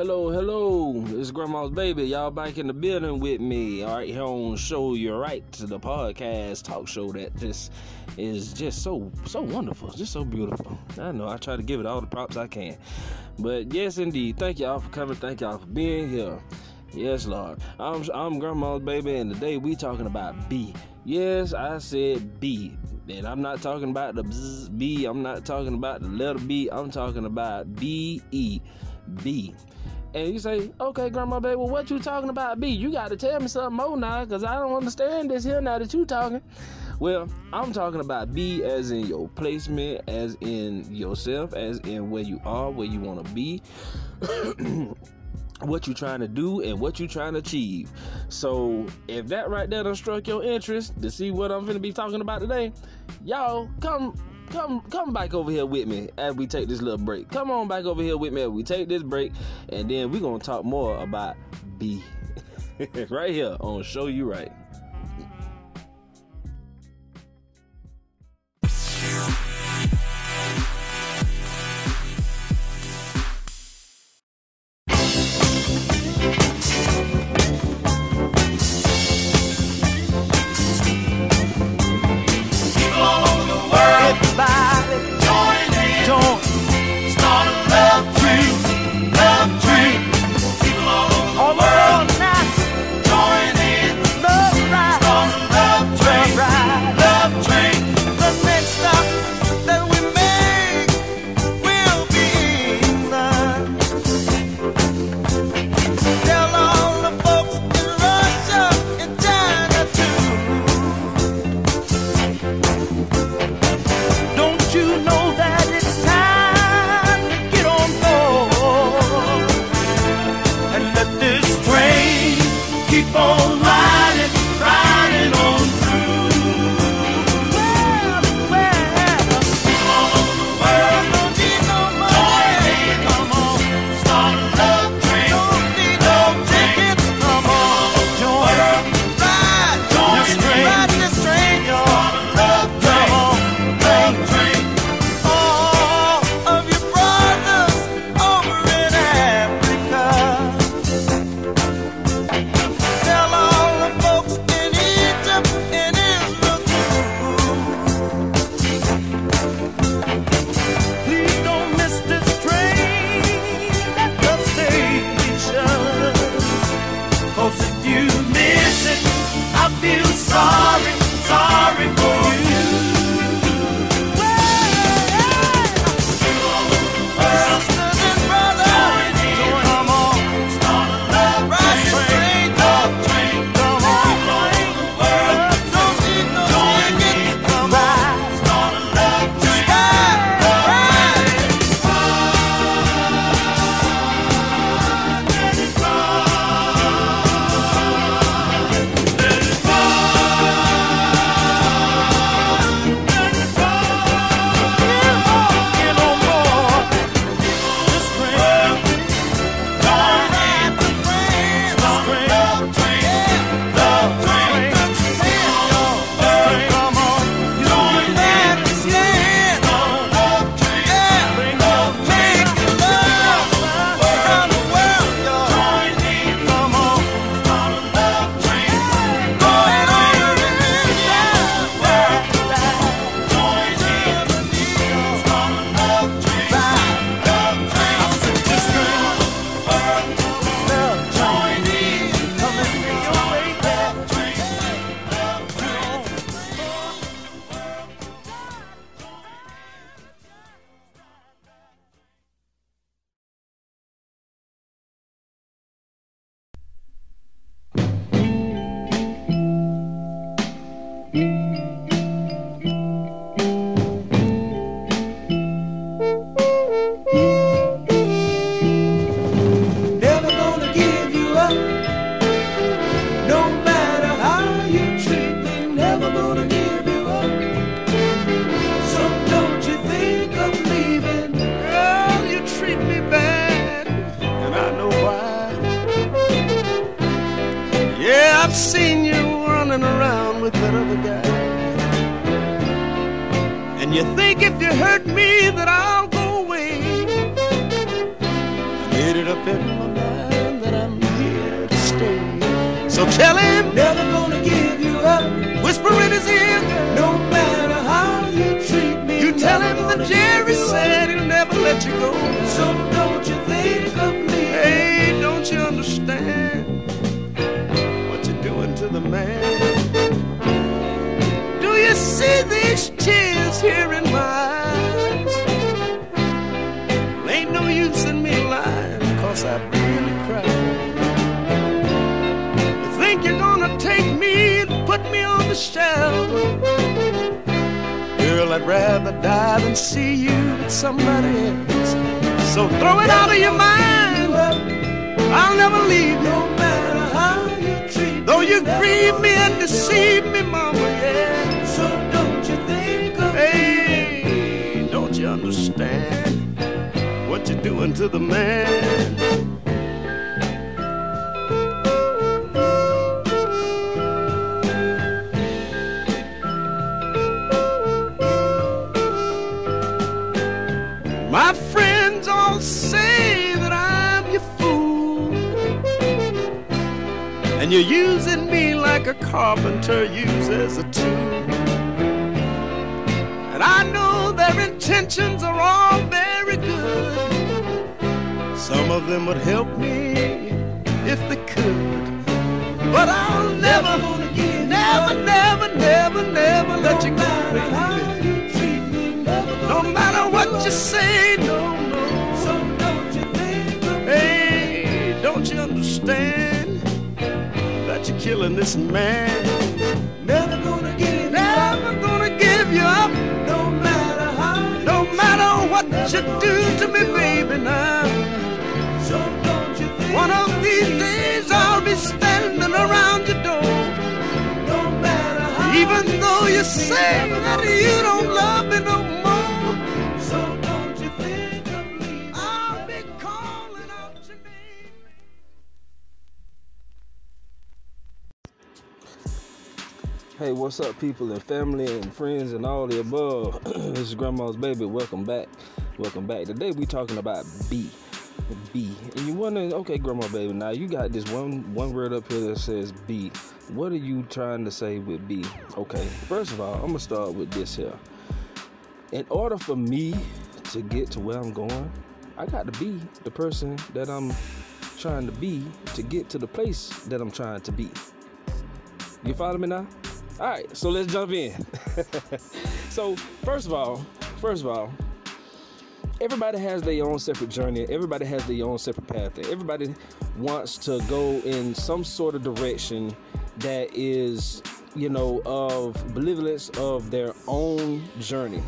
Hello, hello. It's Grandma's baby. Y'all back in the building with me. All right, here on Show Your Right to the podcast talk show that just is just so so wonderful, just so beautiful. I know I try to give it all the props I can, but yes, indeed. Thank y'all for coming. Thank y'all for being here. Yes, Lord. I'm I'm Grandma's baby, and today we talking about B. Yes, I said B. And I'm not talking about the bzz, B. I'm not talking about the letter B. I'm talking about B E B. And you say, okay, grandma, baby, well, what you talking about, B? You got to tell me something more now, because I don't understand this here now that you talking. Well, I'm talking about B as in your placement, as in yourself, as in where you are, where you want to be. what you trying to do and what you trying to achieve. So if that right there done struck your interest to see what I'm gonna be talking about today, y'all come come come back over here with me as we take this little break. Come on back over here with me as we take this break, and then we're gonna talk more about B right here on Show You Right. See these tears here in my eyes? Well, ain't no use in me lying, cause I really cried. You think you're gonna take me and put me on the shelf? Girl, I'd rather die than see you with somebody else. So throw it out of your mind. I'll never leave you, no matter how you treat Though you grieve me and deceive me, mama, yeah. So understand what you're doing to the man? My friends all say that I'm your fool. And you're using me like a carpenter uses a tool. Their intentions are all very good. Some of them would help me if they could. But I'll never, never, never, never, never let you go, baby. No matter what you say, no, no. So don't you think Hey, don't you understand that you're killing this man? Never gonna give what you do to me, baby, now. So don't you think One of these days I'll be standing around your door. No matter how. Even though you say that you don't love me no more. Hey, what's up, people and family and friends and all the above? this is Grandma's baby. Welcome back. Welcome back. Today we talking about B. B. And you wondering, okay, Grandma baby, now you got this one one word up here that says B. What are you trying to say with B? Okay, first of all, I'm gonna start with this here. In order for me to get to where I'm going, I got to be the person that I'm trying to be to get to the place that I'm trying to be. You follow me now? All right, so let's jump in. so first of all, first of all, everybody has their own separate journey. Everybody has their own separate path. Everybody wants to go in some sort of direction that is, you know, of benevolence of their own journey,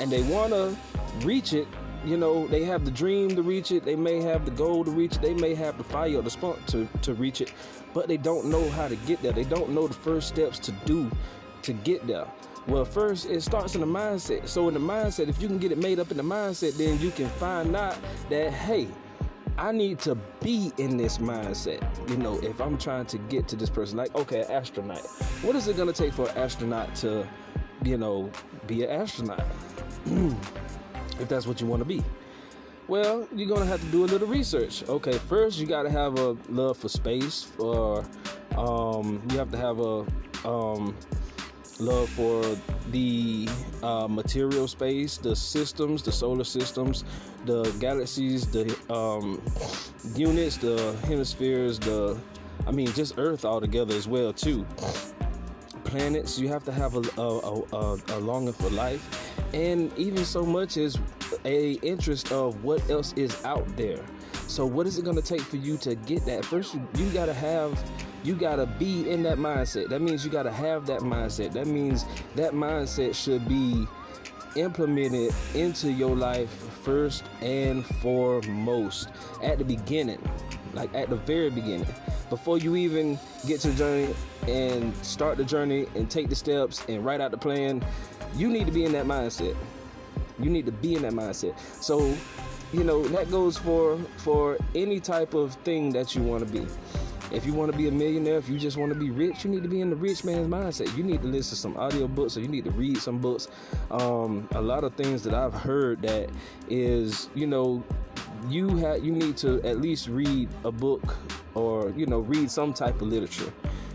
and they want to reach it. You know, they have the dream to reach it. They may have the goal to reach it. They may have the fire or the spunk to, to reach it, but they don't know how to get there. They don't know the first steps to do to get there. Well, first it starts in the mindset. So in the mindset, if you can get it made up in the mindset, then you can find out that hey, I need to be in this mindset. You know, if I'm trying to get to this person, like okay, astronaut. What is it gonna take for an astronaut to, you know, be an astronaut? if that's what you want to be. Well, you're gonna have to do a little research. Okay, first you gotta have a love for space, or um, you have to have a um, love for the uh, material space, the systems, the solar systems, the galaxies, the um, units, the hemispheres, the I mean, just Earth altogether as well too. Planets, you have to have a, a, a, a longing for life, and even so much as a interest of what else is out there. So, what is it going to take for you to get that? First, you, you got to have you got to be in that mindset. That means you got to have that mindset. That means that mindset should be implemented into your life first and foremost at the beginning, like at the very beginning. Before you even get to the journey and start the journey and take the steps and write out the plan, you need to be in that mindset. You need to be in that mindset. So, you know, that goes for for any type of thing that you want to be. If you want to be a millionaire, if you just want to be rich, you need to be in the rich man's mindset. You need to listen to some audio books or you need to read some books. Um, a lot of things that I've heard that is, you know, you have you need to at least read a book or you know read some type of literature.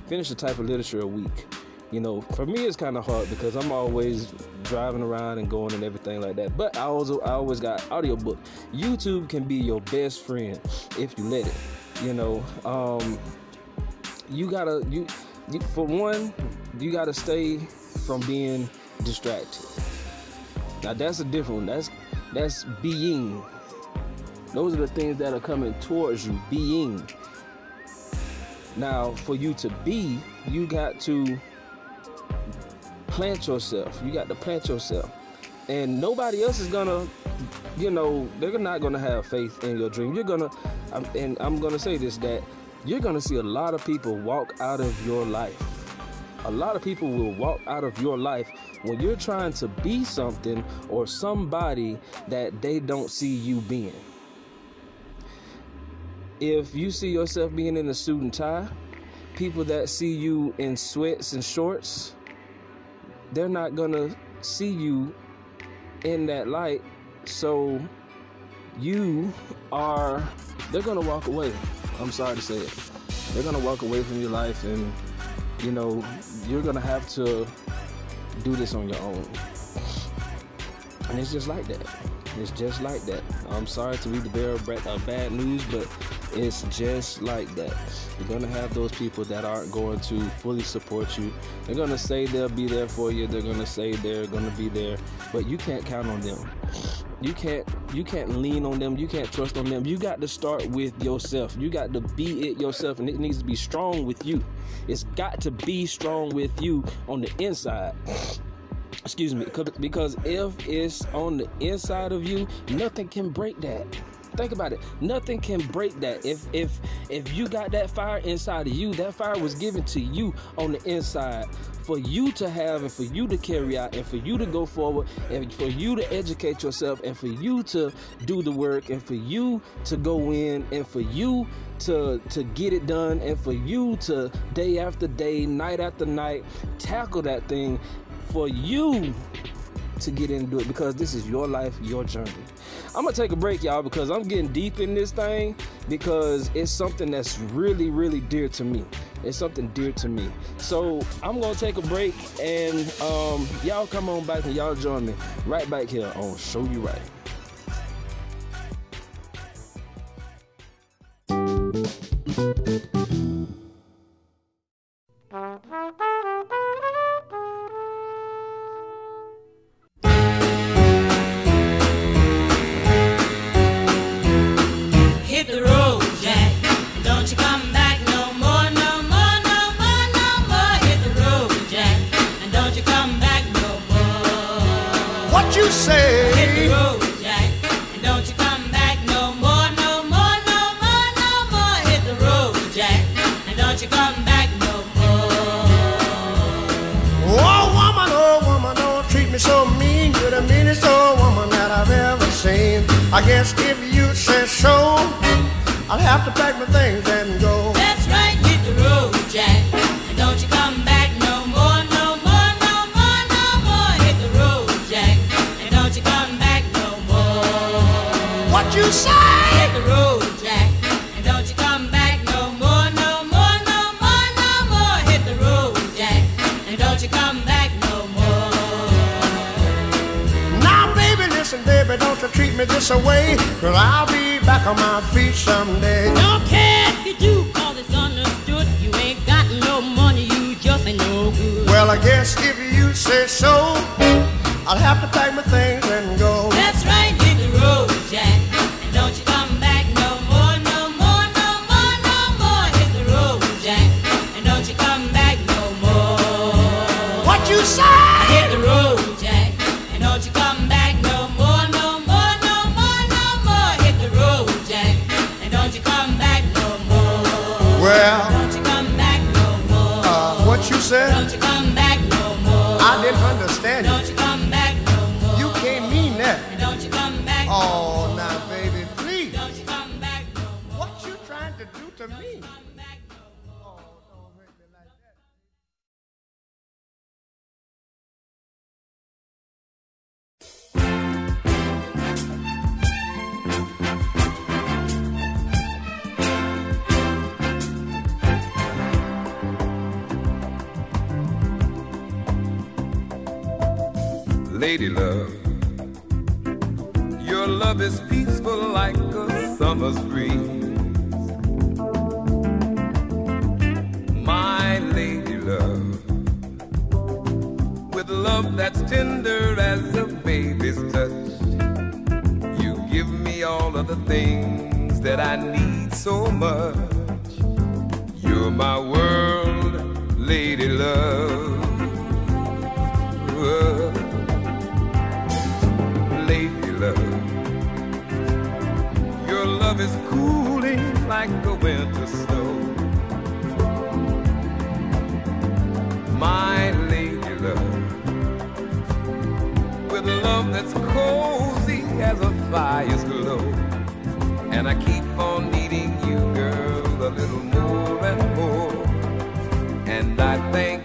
Finish a type of literature a week. You know, for me it's kind of hard because I'm always driving around and going and everything like that. But I also I always got audiobook. YouTube can be your best friend if you let it. You know, um, you gotta you, you for one you gotta stay from being distracted. Now that's a different one. That's that's being. Those are the things that are coming towards you. Being. Now, for you to be, you got to plant yourself. You got to plant yourself. And nobody else is gonna, you know, they're not gonna have faith in your dream. You're gonna, and I'm gonna say this that you're gonna see a lot of people walk out of your life. A lot of people will walk out of your life when you're trying to be something or somebody that they don't see you being. If you see yourself being in a suit and tie, people that see you in sweats and shorts, they're not gonna see you in that light. So you are, they're gonna walk away. I'm sorry to say it. They're gonna walk away from your life, and you know, you're gonna have to do this on your own. And it's just like that. It's just like that. I'm sorry to be the bearer of bad news, but it's just like that. You're gonna have those people that aren't going to fully support you. They're gonna say they'll be there for you. They're gonna say they're gonna be there, but you can't count on them. You can't you can't lean on them. You can't trust on them. You got to start with yourself. You got to be it yourself, and it needs to be strong with you. It's got to be strong with you on the inside excuse me because if it's on the inside of you nothing can break that. Think about it. Nothing can break that. If if if you got that fire inside of you that fire was given to you on the inside for you to have and for you to carry out and for you to go forward and for you to educate yourself and for you to do the work and for you to go in and for you to to get it done and for you to day after day night after night tackle that thing for you to get into it because this is your life, your journey. I'm gonna take a break, y'all, because I'm getting deep in this thing because it's something that's really, really dear to me. It's something dear to me. So I'm gonna take a break and um, y'all come on back and y'all join me right back here on Show You Right. You say? Lady love. Your love is peaceful like a summer's breeze. My lady love, with love that's tender as a baby's touch. You give me all of the things that I need so much. You're my world, lady love. Lady love is cooling like the winter snow. My lady love. With love that's cozy as a fire's glow. And I keep on needing you, girl, a little more and more. And I thank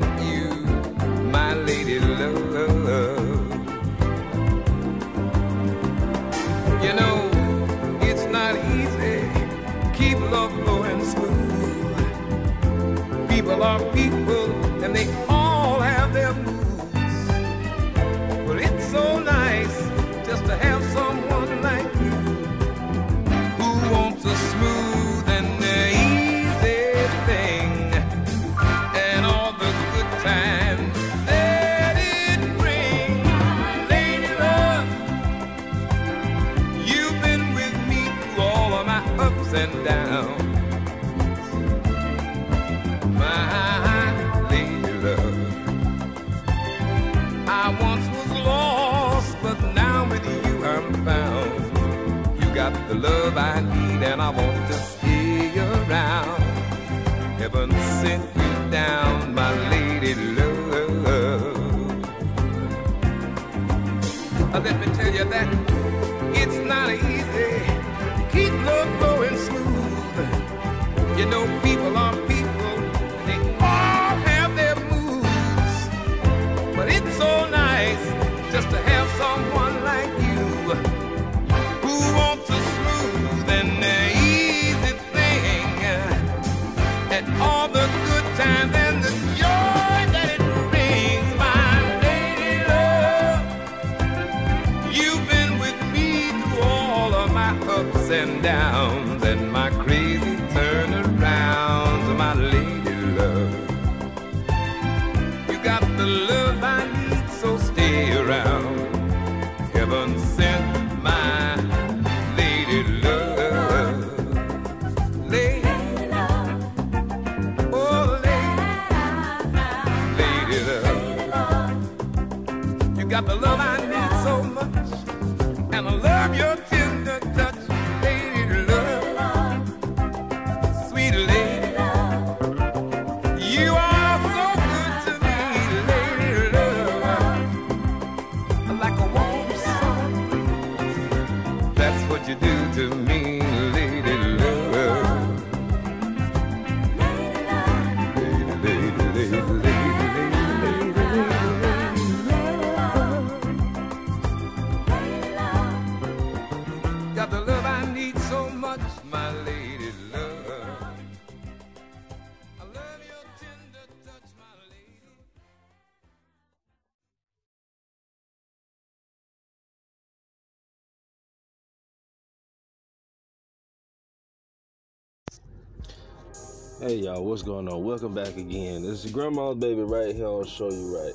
Hey y'all, what's going on? Welcome back again. This is Grandma's baby right here I'll Show You Right.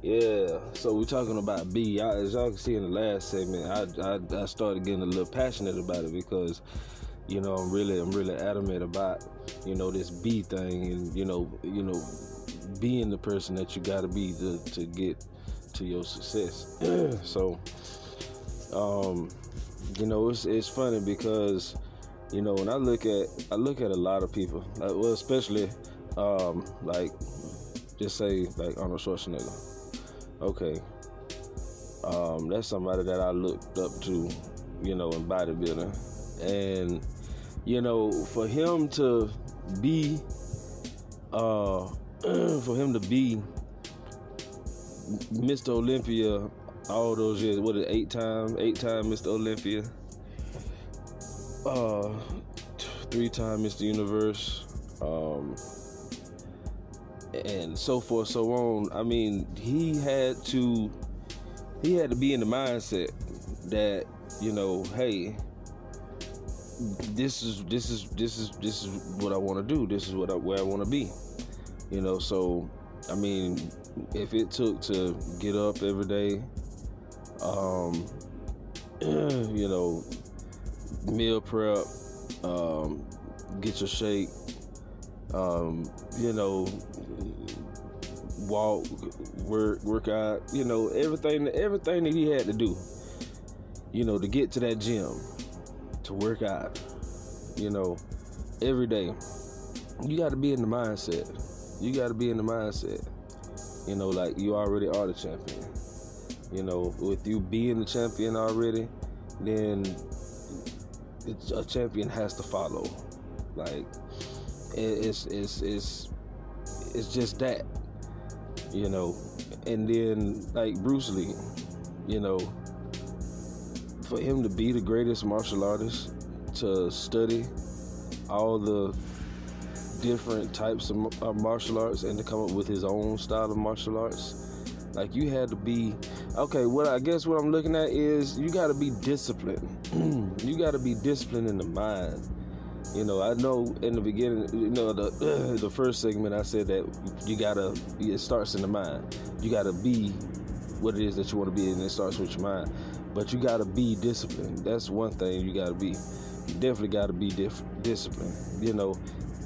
Yeah, so we're talking about B. I, as y'all can see in the last segment, I, I I started getting a little passionate about it because, you know, I'm really I'm really adamant about, you know, this B thing and you know you know, being the person that you got to be to to get to your success. so, um, you know, it's it's funny because you know when i look at i look at a lot of people uh, well especially um like just say like arnold schwarzenegger. Okay um that's somebody that i looked up to you know in bodybuilding. And you know for him to be uh for him to be mr olympia all those years what is it, eight time eight time mr olympia uh, three time Mr. Universe, um, and so forth, so on. I mean, he had to he had to be in the mindset that you know, hey, this is this is this is this is what I want to do. This is what I, where I want to be. You know, so I mean, if it took to get up every day, um, you know, meal prep, um, get your shake, um, you know, walk, work, work out, you know, everything, everything that he had to do, you know, to get to that gym, to work out, you know, every day. You got to be in the mindset. You got to be in the mindset. You know, like you already are the champion. You know, with you being the champion already, then a champion has to follow. Like it, it's it's it's it's just that. You know, and then like Bruce Lee, you know, for him to be the greatest martial artist, to study all the different types of martial arts and to come up with his own style of martial arts. Like you had to be okay. What I guess what I'm looking at is you got to be disciplined. you got to be disciplined in the mind. You know, I know in the beginning, you know, the the first segment I said that you gotta. It starts in the mind. You gotta be what it is that you want to be, and it starts with your mind. But you gotta be disciplined. That's one thing you gotta be. You definitely gotta be disciplined. You know,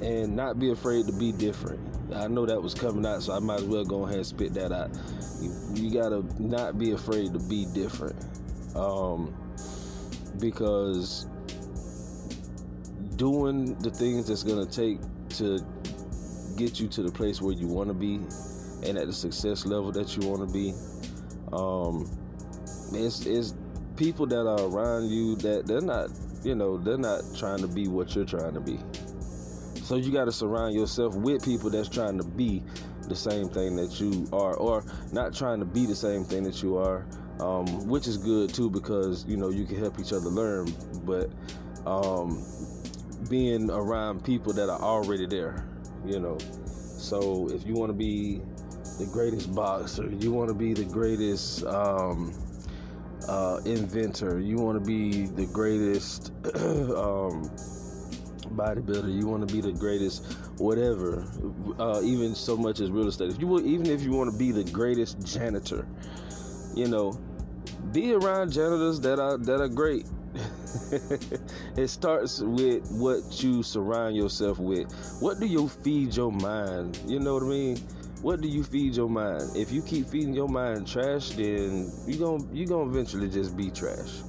and not be afraid to be different. I know that was coming out, so I might as well go ahead and spit that out. You, you gotta not be afraid to be different, um, because doing the things that's gonna take to get you to the place where you want to be and at the success level that you want to be. Um, it's, it's people that are around you that they're not, you know, they're not trying to be what you're trying to be. So you got to surround yourself with people that's trying to be the same thing that you are, or not trying to be the same thing that you are, um, which is good too because you know you can help each other learn. But um, being around people that are already there, you know. So if you want to be the greatest boxer, you want to be the greatest um, uh, inventor, you want to be the greatest um, bodybuilder, you want to be the greatest whatever, uh, even so much as real estate. If you even if you want to be the greatest janitor, you know, be around janitors that are that are great. it starts with what you surround yourself with. What do you feed your mind? You know what I mean? What do you feed your mind? If you keep feeding your mind trash, then you going you gonna eventually just be trash.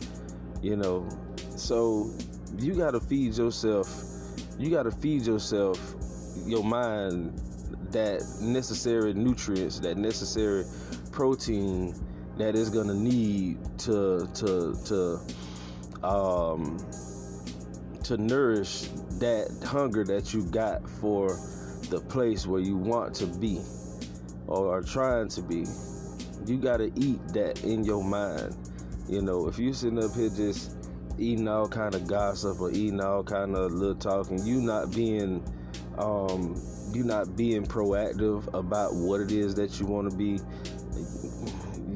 You know, so you gotta feed yourself. You gotta feed yourself your mind that necessary nutrients, that necessary protein that is gonna need to to to um, to nourish that hunger that you got for the place where you want to be or are trying to be. You got to eat that in your mind. You know, if you sitting up here just eating all kind of gossip or eating all kind of little talking, you not being um, you not being proactive about what it is that you want to be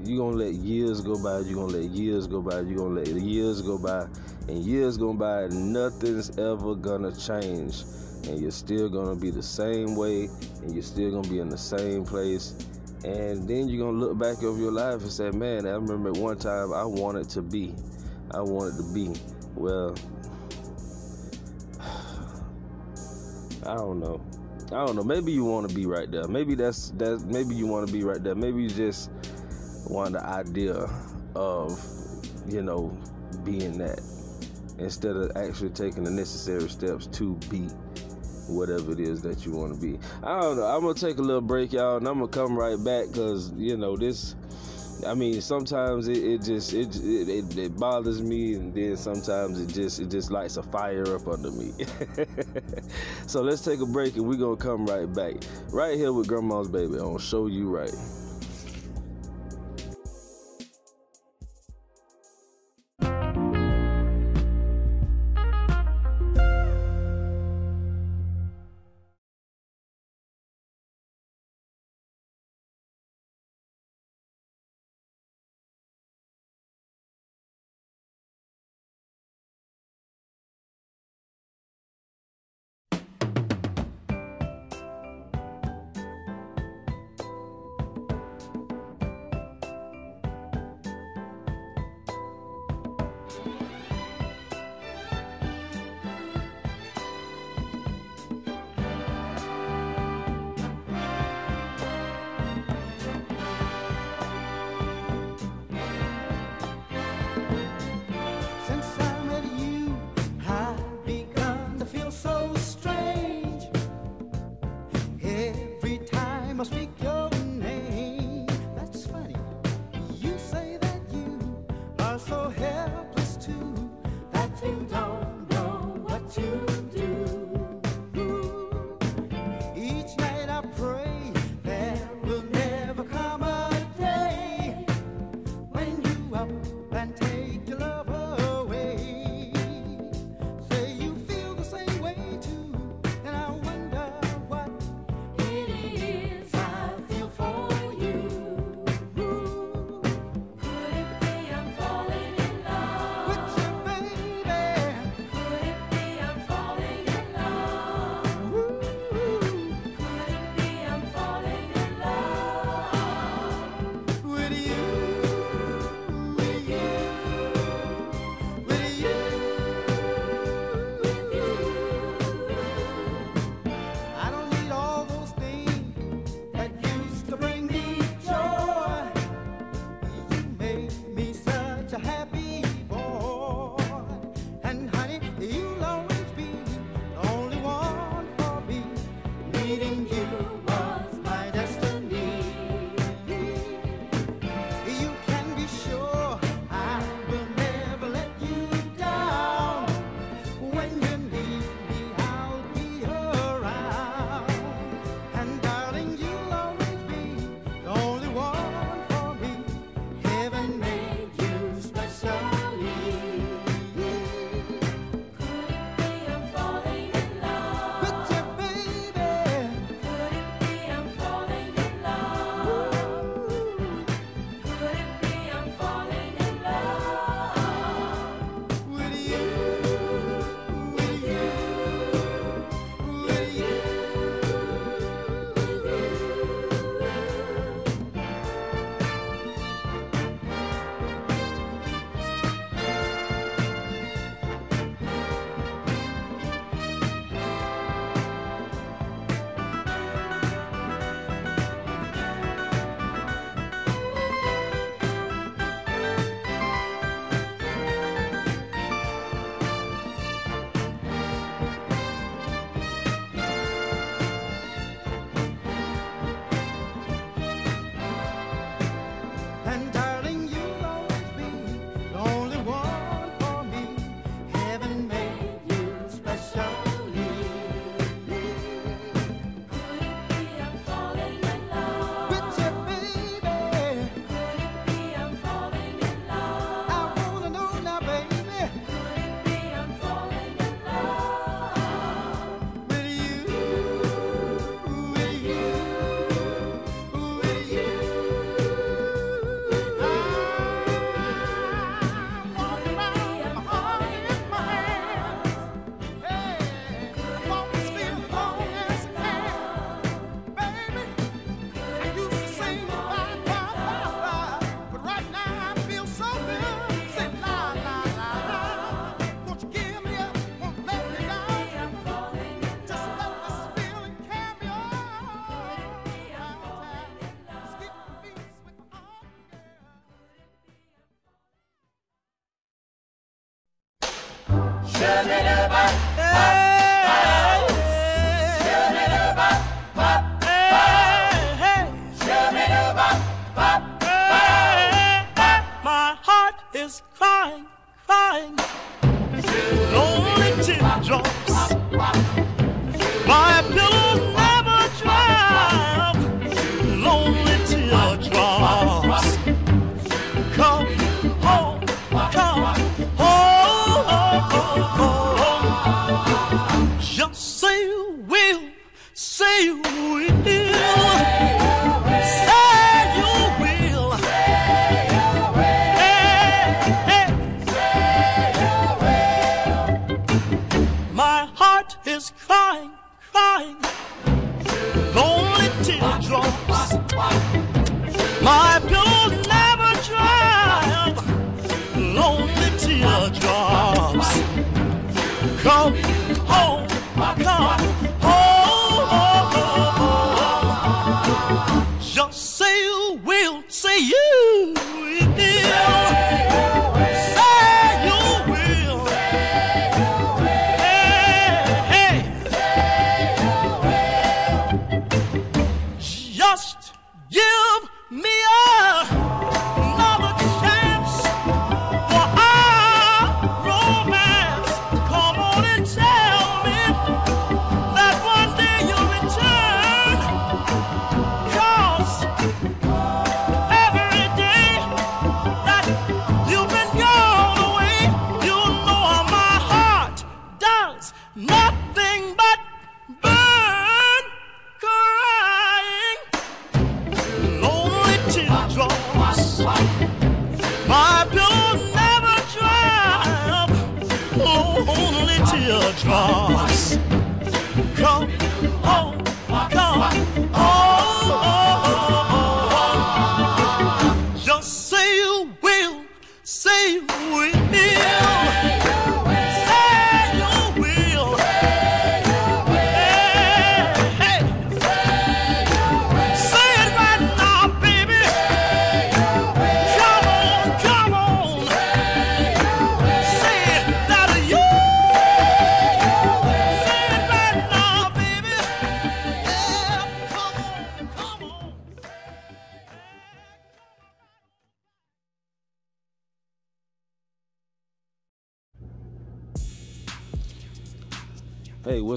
you're gonna let years go by, you're gonna let years go by, you're gonna let years go by, and years go by, nothing's ever gonna change. And you're still gonna be the same way, and you're still gonna be in the same place. And then you're gonna look back over your life and say, Man, I remember one time I wanted to be. I wanted to be. Well, I don't know. I don't know. Maybe you want to be right there. Maybe that's that. Maybe you want to be right there. Maybe you just want the idea of, you know, being that instead of actually taking the necessary steps to be whatever it is that you want to be. I don't know. I'm gonna take a little break, y'all, and I'm gonna come right back because you know this. I mean, sometimes it, it just it, it, it bothers me, and then sometimes it just it just lights a fire up under me. so let's take a break, and we're gonna come right back, right here with Grandma's Baby on Show You Right.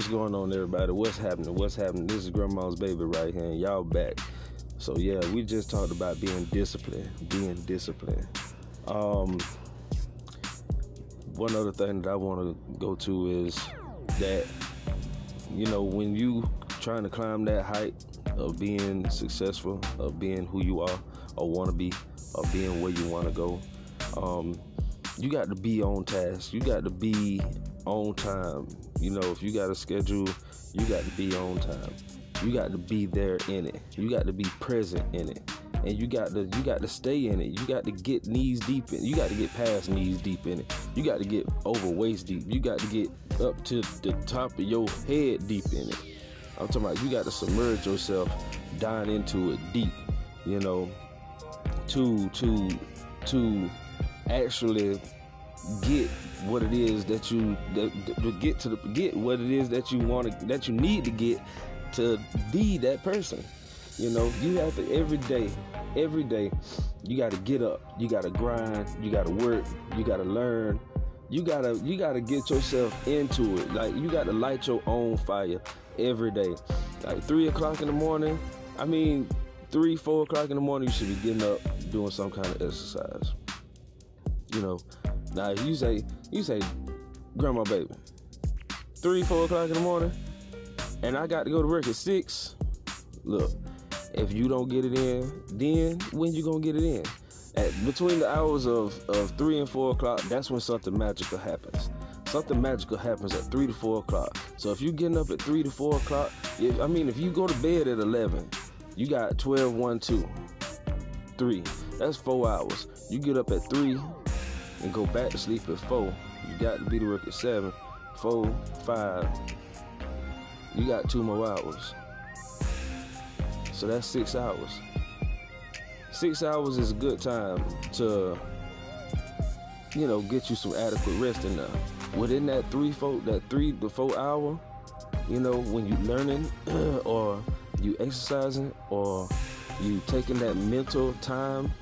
What's going on, everybody? What's happening? What's happening? This is Grandma's baby right here, and y'all back. So yeah, we just talked about being disciplined, being disciplined. Um, one other thing that I want to go to is that you know when you trying to climb that height of being successful, of being who you are or want to be, of being where you want to go, um, you got to be on task. You got to be on time. You know, if you got a schedule, you got to be on time. You got to be there in it. You got to be present in it. And you got to you got to stay in it. You got to get knees deep in. You got to get past knees deep in it. You got to get over waist deep. You got to get up to the top of your head deep in it. I'm talking about you got to submerge yourself down into it deep. You know, to to to actually get what it is that you that, to get to the get what it is that you want to that you need to get to be that person. You know you have to every day every day you got to get up you got to grind you got to work you got to learn. You gotta you gotta get yourself into it. Like you gotta light your own fire every day. Like three o'clock in the morning i mean three four o'clock in the morning you should be getting up doing some kind of exercise you know now you say you say grandma baby three four o'clock in the morning and i got to go to work at six. Look if you don't get it in then when you gonna get it in? At between the hours of, of three and four o'clock that's when something magical happens. Something magical happens at three to four o'clock. So if you're getting up at three to four o'clock if, i mean if you go to bed at 11 you got 12 1 2 3 that's four hours. You get up at 3 and go back to sleep at 4 you got to be to work at 7 4 5 you got two more hours. So that's six hours. Six hours is a good time to you know get you some adequate rest in there. Within that three four that three to four hour, you know, when you learning or you exercising or you taking that mental time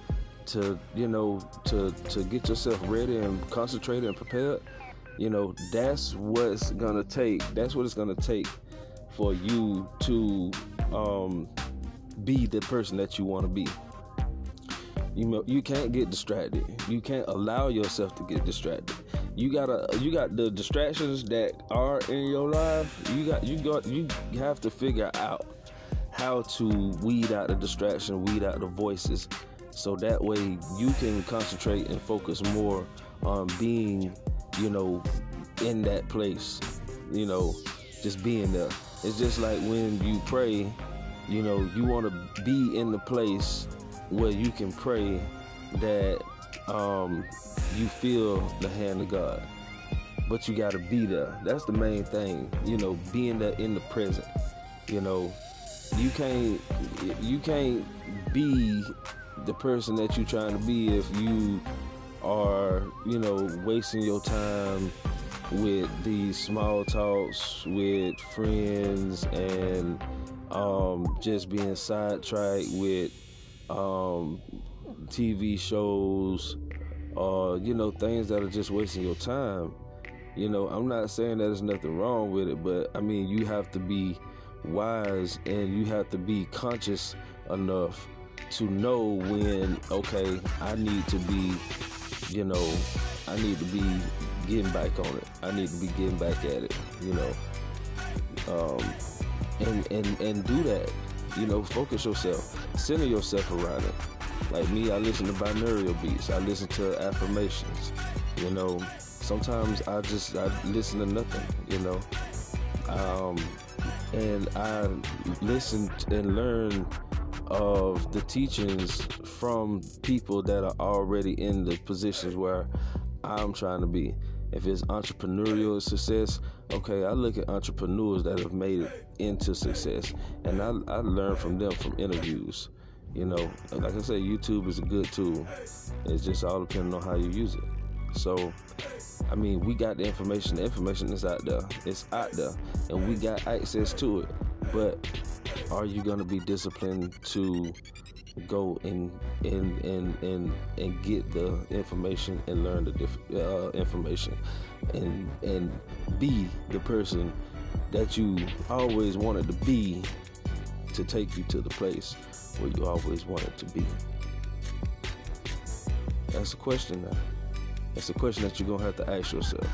to you know to to get yourself ready and concentrated and prepared you know that's what's gonna take that's what it's gonna take for you to um, be the person that you want to be. You know you can't get distracted. You can't allow yourself to get distracted. You gotta you got the distractions that are in your life you got you got you have to figure out how to weed out the distraction weed out the voices so that way you can concentrate and focus more on being you know in that place you know just being there. It's just like when you pray you know you want to be in the place where you can pray that um, you feel the hand of god. But you got to be there. That's the main thing you know being there in the present you know. You can't you can't be the person that you're trying to be if you are, you know, wasting your time with these small talks with friends and um, just being sidetracked with um, TV shows or, you know, things that are just wasting your time. You know, I'm not saying that there's nothing wrong with it, but I mean, you have to be wise and you have to be conscious enough to know when okay i need to be you know i need to be getting back on it. I need to be getting back at it you know. Um, and and and do that you know focus yourself center yourself around it. Like me i listen to binaural beats. I listen to affirmations you know. Sometimes i just i listen to nothing you know. Um, and i listen and learn of the teachings from people that are already in the positions where I'm trying to be. If it's entrepreneurial success, okay, I look at entrepreneurs that have made it into success, and I, I learn from them from interviews. You know, like I said, YouTube is a good tool. It's just all depending on how you use it. So, I mean, we got the information. The information is out there. It's out there, and we got access to it. But are you going to be disciplined to go and and and and and get the information and learn the diff- uh, information and and be the person that you always wanted to be to take you to the place where you always wanted to be? That's a question now. That's a question that you're gonna have to ask yourself.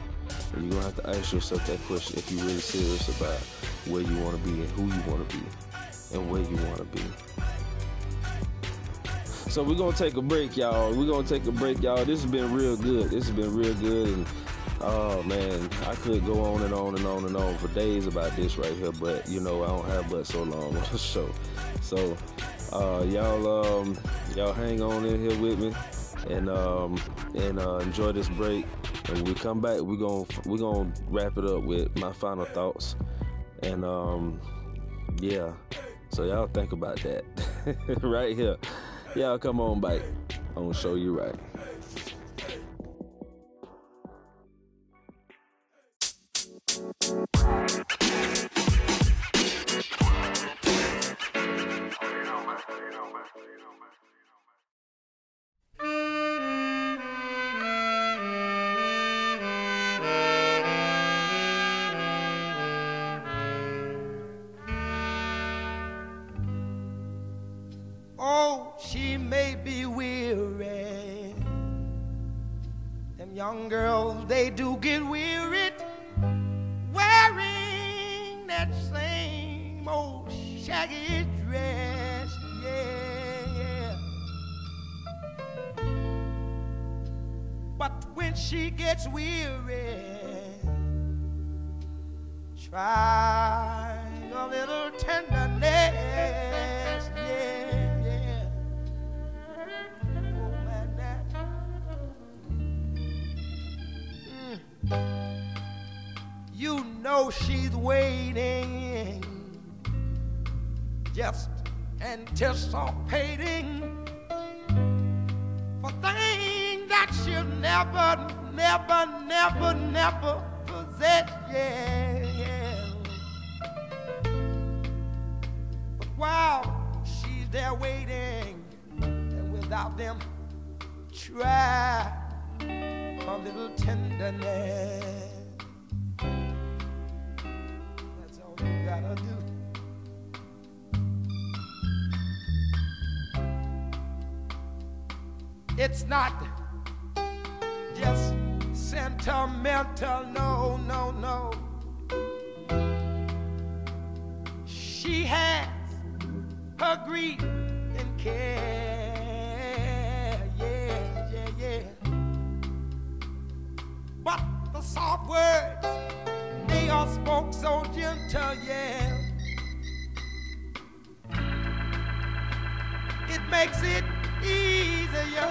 And you're gonna have to ask yourself that question if you're really serious about where you want to be and who you want to be and where you want to be. So we're gonna take a break, y'all. We're gonna take a break, y'all. This has been real good. This has been real good, and oh man, I could go on and on and on and on for days about this right here, but you know I don't have but so long on the show. So uh, y'all, um, y'all hang on in here with me, and um, and uh, enjoy this break. And we come back, we're gonna we're gonna wrap it up with my final thoughts, and um, yeah. So y'all think about that right here. Y'all come on back. I'm gonna show you right. of them try a little tenderness. That's all you gotta do. It's not just sentimental, no, no, no. She has her grief and care. words they all spoke so gentle, yeah. It makes it easier,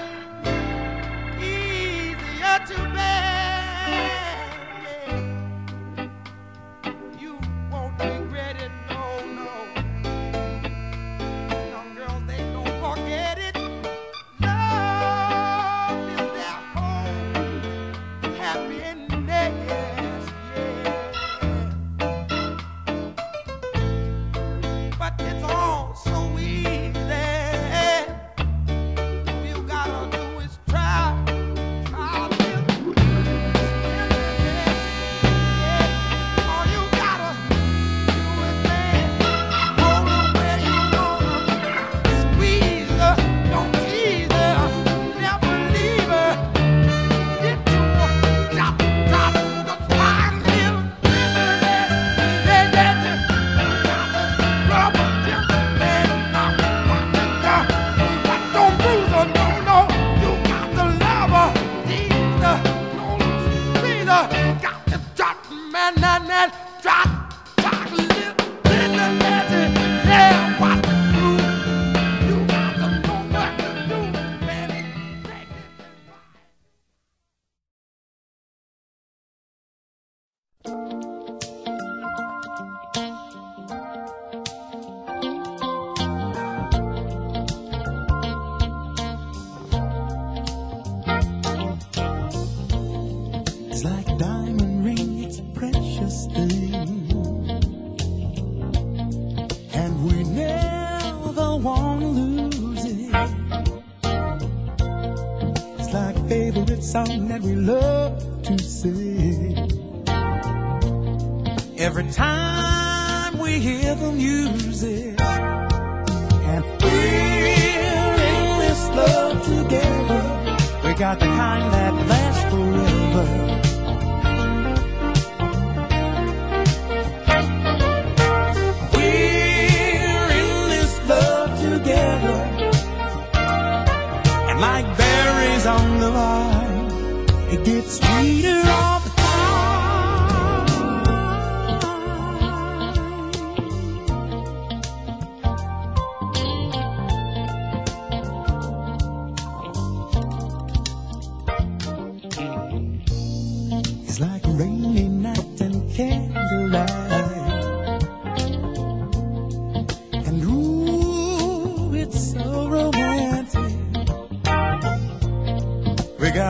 easier to bear.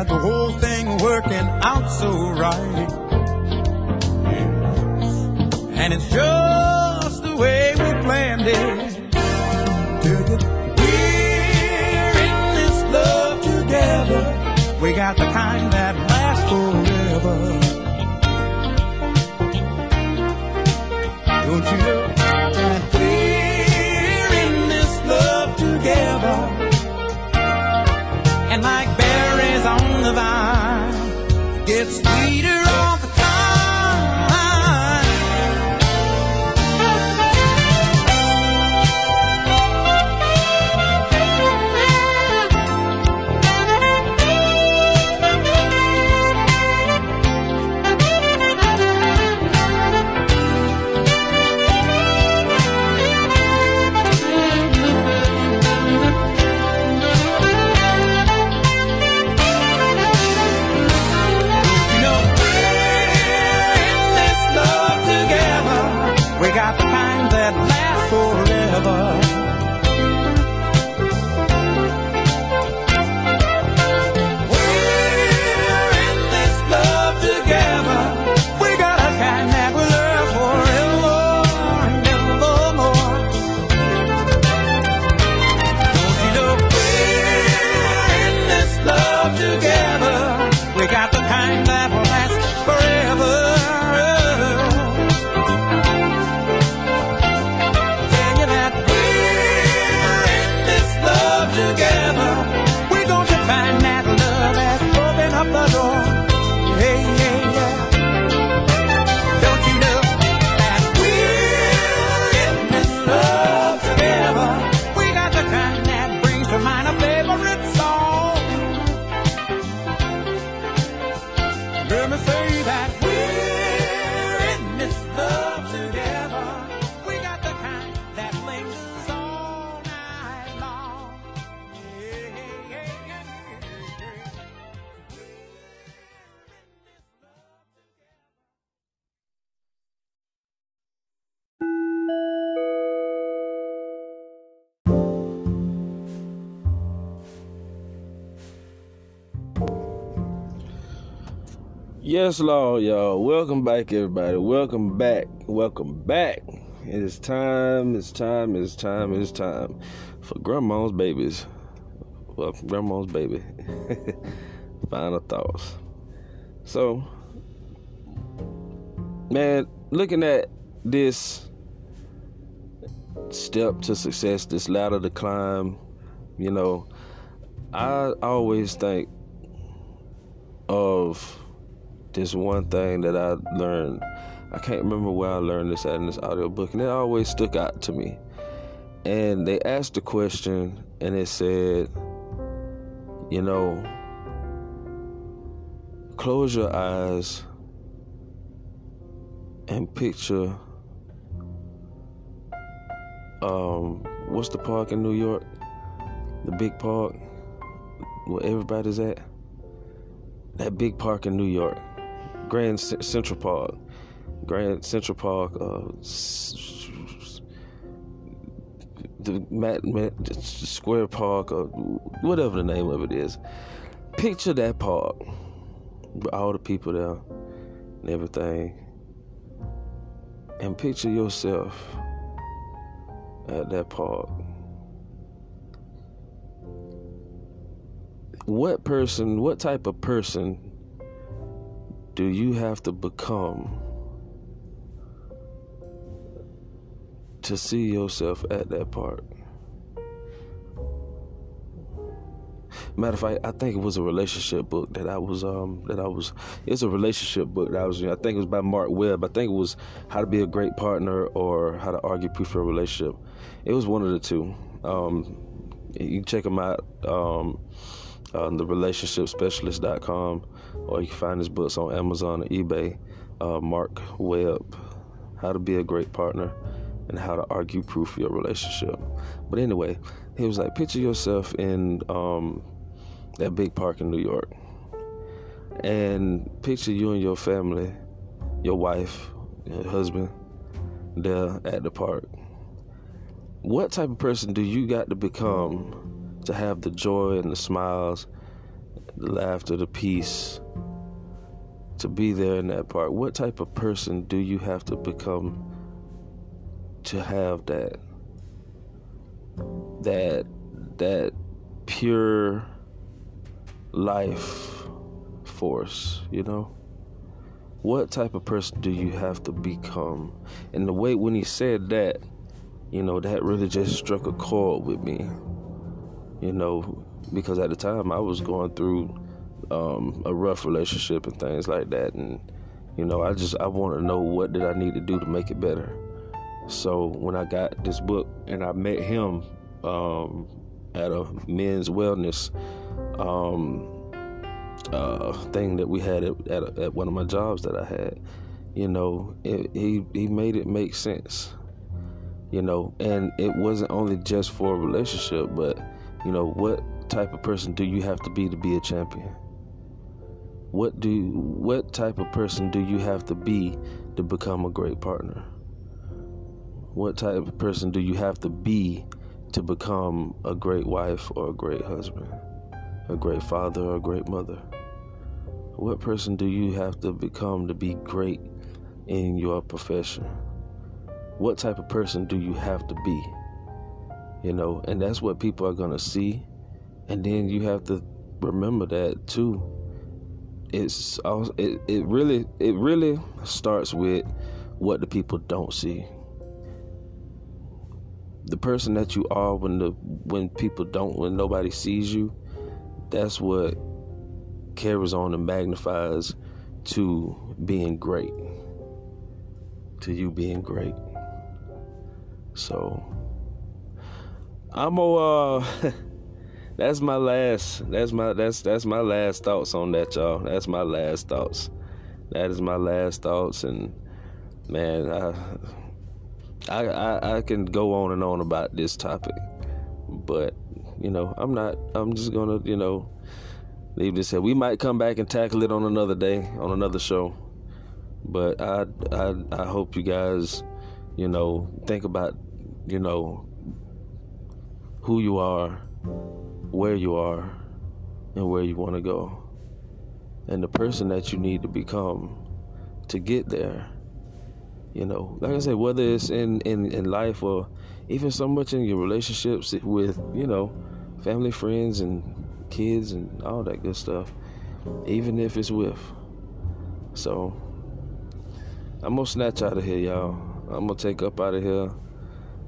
got the whole thing working out so right. Yes. And it's just and Yes, Lord, y'all. Welcome back, everybody. Welcome back. Welcome back. It is time, it's time, it's time, it's time for Grandma's Babies. Well, Grandma's Baby. Final thoughts. So, man, looking at this step to success, this ladder to climb, you know, I always think of this one thing that I learned. I can't remember where I learned this at in this audiobook, and it always stuck out to me. And they asked the question, and it said, you know, close your eyes and picture um what's the park in New York? The big park where everybody's at? That big park in New York. Grand C- Central Park. Grand Central Park uh s- the Matt, Matt Square Park or whatever the name of it is. Picture that park all the people there and everything. And picture yourself at that park. What person, what type of person do you have to become to see yourself at that part? Matter of fact, I think it was a relationship book that I was um that I was it's a relationship book that I was I think it was by Mark Webb. I think it was How to Be a Great Partner or How to Argue Proof for a Relationship. It was one of the two. Um you can check them out um on the relationshipspecialist.com or you can find his books on Amazon or eBay. Uh, Mark Webb, How to Be a Great Partner and How to Argue Proof Your Relationship. But anyway, he was like, picture yourself in um, that big park in New York and picture you and your family, your wife, your husband, there at the park. What type of person do you got to become to have the joy and the smiles, the laughter, the peace, to be there in that part. What type of person do you have to become to have that? That that pure life force, you know? What type of person do you have to become? And the way when he said that, you know, that really just struck a chord with me. You know, because at the time I was going through um, a rough relationship and things like that, and you know, I just I want to know what did I need to do to make it better. So when I got this book and I met him um, at a men's wellness um, uh, thing that we had at, at, at one of my jobs that I had, you know, it, he he made it make sense, you know, and it wasn't only just for a relationship, but you know, what type of person do you have to be to be a champion? What do what type of person do you have to be to become a great partner? What type of person do you have to be to become a great wife or a great husband, a great father or a great mother? What person do you have to become to be great in your profession? What type of person do you have to be? You know, and that's what people are going to see. And then you have to remember that too. It's it, it really it really starts with what the people don't see the person that you are when the when people don't when nobody sees you that's what carries on and magnifies to being great to you being great so i'm a uh that's my last that's my that's that's my last thoughts on that y'all that's my last thoughts that is my last thoughts and man i I, I, I can go on and on about this topic, but you know I'm not. I'm just gonna you know leave this here. We might come back and tackle it on another day on another show, but I I I hope you guys you know think about you know who you are, where you are, and where you want to go. and the person that you need to become to get there. You know, like I said, whether it's in, in, in life or even so much in your relationships with, you know, family, friends, and kids, and all that good stuff, even if it's with. So, I'm gonna snatch out of here, y'all. I'm gonna take up out of here,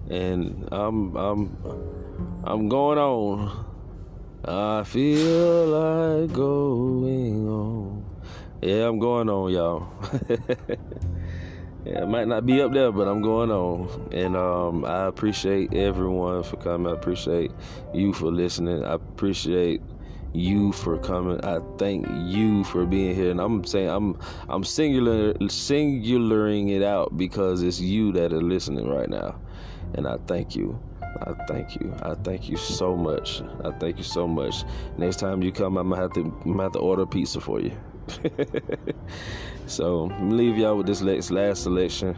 and I'm I'm I'm going on. I feel like going on. Yeah, I'm going on, y'all. yeah, I might not be up there, but I'm going on. And um, I appreciate everyone for coming. I appreciate you for listening. I appreciate you for coming. I thank you for being here. And I'm saying I'm I'm singular singularing it out because it's you that are listening right now. And I thank you. I thank you. I thank you so much. I thank you so much. Next time you come, I'm gonna have to, gonna have to order pizza for you. so leave y'all with this last, last selection,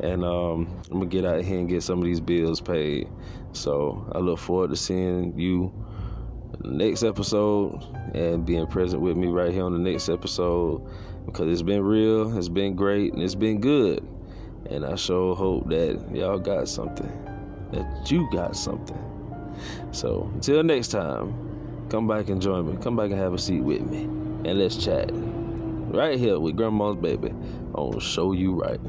and um, I'm gonna get out here and get some of these bills paid. So I look forward to seeing you next episode and being present with me right here on the next episode because it's been real, it's been great, and it's been good. And I sure hope that y'all got something that you got something. So until next time, come back and join me. Come back and have a seat with me. And let's chat. Right here with Grandma's Baby on Show You Right.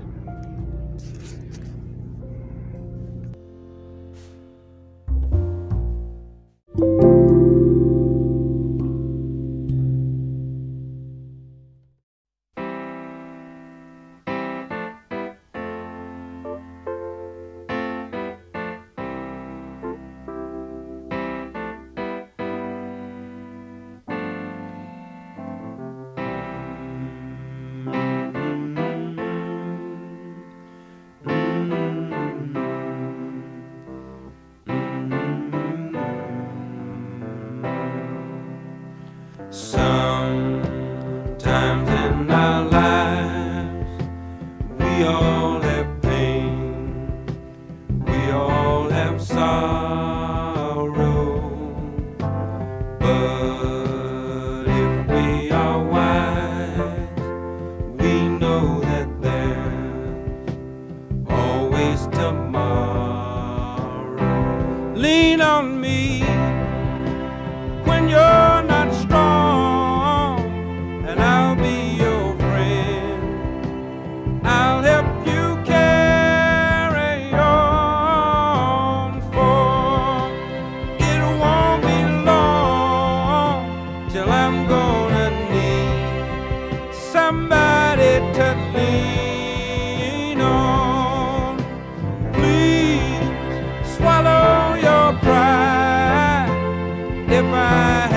If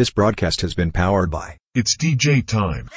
This broadcast has been powered by It's DJ time.